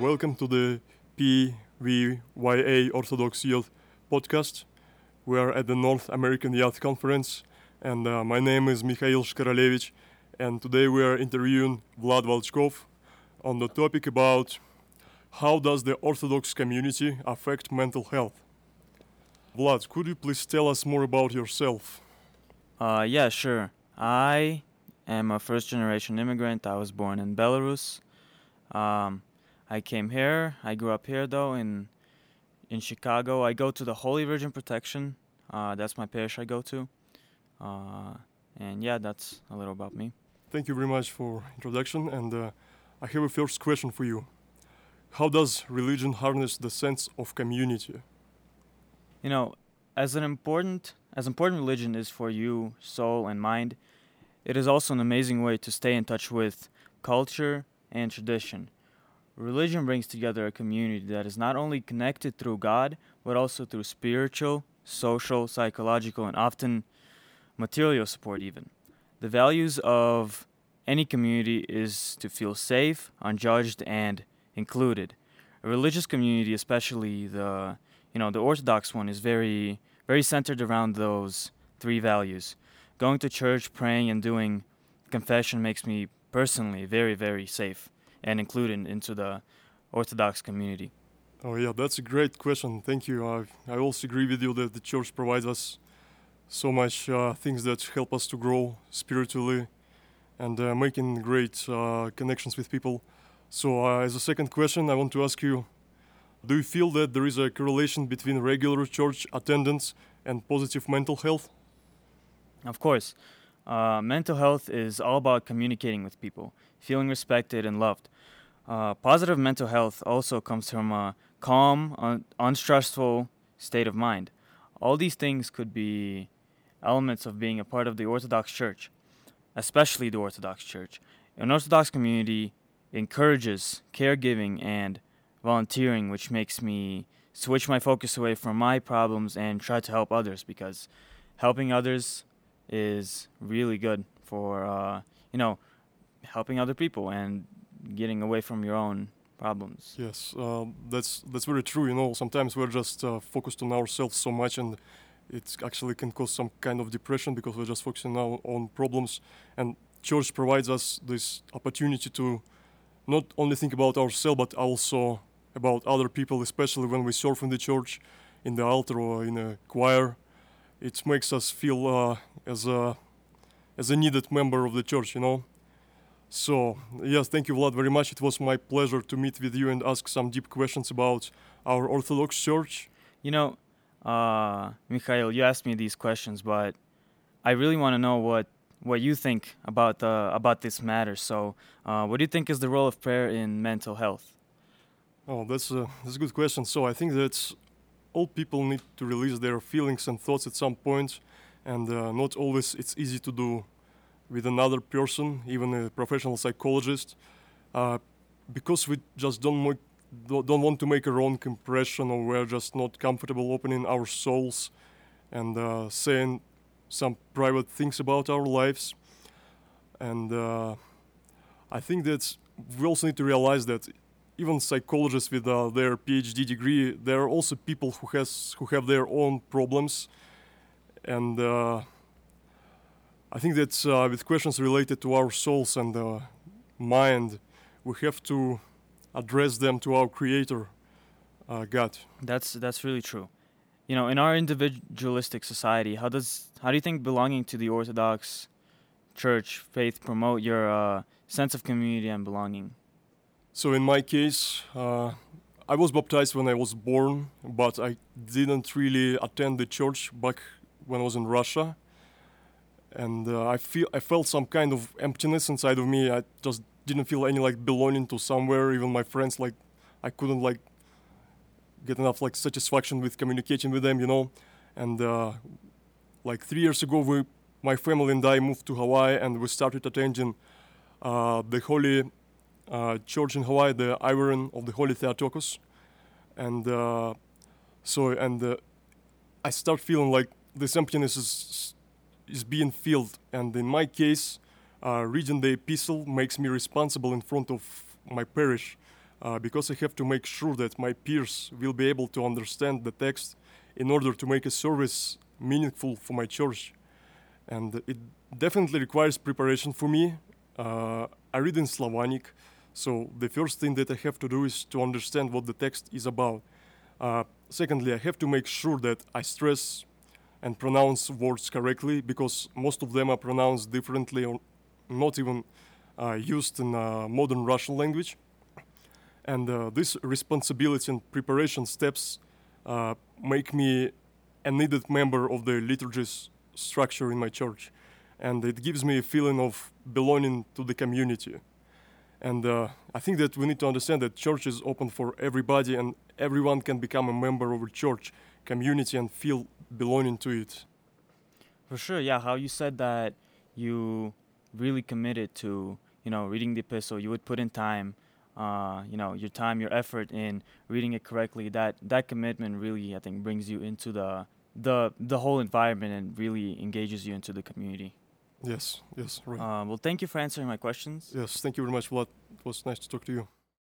to the PVYA Orthodox Youth Podcast. We are at the North American Youth Conference, and uh, my name is Mikhail Shkaralevich, and today we are interviewing Vlad Volchkov on the topic about how does the Orthodox community affect mental health. Vlad, could you please tell us more about yourself? Uh, yeah, sure. I am a first generation immigrant. I was born in Belarus. Um, I came here. I grew up here though in in Chicago. I go to the Holy Virgin Protection. Uh, that's my parish I go to. Uh, and yeah, that's a little about me. Thank you very much for introduction, and uh, I have a first question for you. How does religion harness the sense of community? You know, as an important as important religion is for you, soul and mind, it is also an amazing way to stay in touch with culture and tradition. Religion brings together a community that is not only connected through God, but also through spiritual, social, psychological, and often material support, even. The values of any community is to feel safe, unjudged, and included. A religious community, especially the you know the Orthodox one, is very very centered around those three values. Going to church, praying, and doing confession makes me personally very very safe and included into the Orthodox community. Oh yeah, that's a great question. Thank you. I I also agree with you that the church provides us so much uh, things that help us to grow spiritually and uh, making great uh, connections with people. So, uh, as a second question, I want to ask you Do you feel that there is a correlation between regular church attendance and positive mental health? Of course. Uh, mental health is all about communicating with people, feeling respected and loved. Uh, positive mental health also comes from a calm, un- unstressful state of mind. All these things could be elements of being a part of the Orthodox Church, especially the Orthodox Church. An Orthodox community encourages caregiving and volunteering, which makes me switch my focus away from my problems and try to help others because helping others is really good for uh, you know helping other people and getting away from your own problems. Yes, um, that's that's very true. You know, sometimes we're just uh, focused on ourselves so much, and it actually can cause some kind of depression because we're just focusing now on problems. And church provides us this opportunity to not only think about ourselves but also about other people, especially when we serve in the church, in the altar or in a choir. It makes us feel uh, as a as a needed member of the church, you know. So yes, thank you, Vlad, very much. It was my pleasure to meet with you and ask some deep questions about our Orthodox Church. You know, uh, Mikhail, you asked me these questions, but I really want to know what what you think about uh, about this matter. So, uh, what do you think is the role of prayer in mental health? Oh, that's a that's a good question. So I think that all people need to release their feelings and thoughts at some point, and uh, not always it's easy to do with another person, even a professional psychologist, uh, because we just don't make, don't want to make a wrong impression, or we're just not comfortable opening our souls and uh, saying some private things about our lives. And uh, I think that we also need to realize that even psychologists with uh, their PhD degree, there are also people who has who have their own problems, and uh, I think that uh, with questions related to our souls and uh, mind, we have to address them to our Creator, uh, God. That's that's really true. You know, in our individualistic society, how does how do you think belonging to the Orthodox Church faith promote your uh, sense of community and belonging? So in my case, uh, I was baptized when I was born, but I didn't really attend the church back when I was in Russia, and uh, I feel I felt some kind of emptiness inside of me. I just didn't feel any like belonging to somewhere. Even my friends, like, I couldn't like get enough like satisfaction with communicating with them, you know. And uh, like three years ago, we, my family and I moved to Hawaii, and we started attending uh, the Holy uh, church in Hawaii, the Iron of the Holy Theotokos, and uh, so and uh, I start feeling like this emptiness is is being filled, and in my case, uh, reading the epistle makes me responsible in front of my parish uh, because I have to make sure that my peers will be able to understand the text in order to make a service meaningful for my church. And it definitely requires preparation for me. Uh, I read in Slavonic, so the first thing that I have to do is to understand what the text is about. Uh, secondly, I have to make sure that I stress and pronounce words correctly because most of them are pronounced differently or not even uh, used in uh, modern Russian language. And uh, this responsibility and preparation steps uh, make me a needed member of the liturgy's structure in my church. And it gives me a feeling of belonging to the community. And uh, I think that we need to understand that church is open for everybody and everyone can become a member of a church community and feel belonging to it. For sure, yeah. How you said that you really committed to, you know, reading the epistle. You would put in time, uh, you know, your time, your effort in reading it correctly. That that commitment really, I think, brings you into the the the whole environment and really engages you into the community. Yes, yes, right. Uh, well, thank you for answering my questions. yes, thank you very much, Vlad. It was nice to talk to you.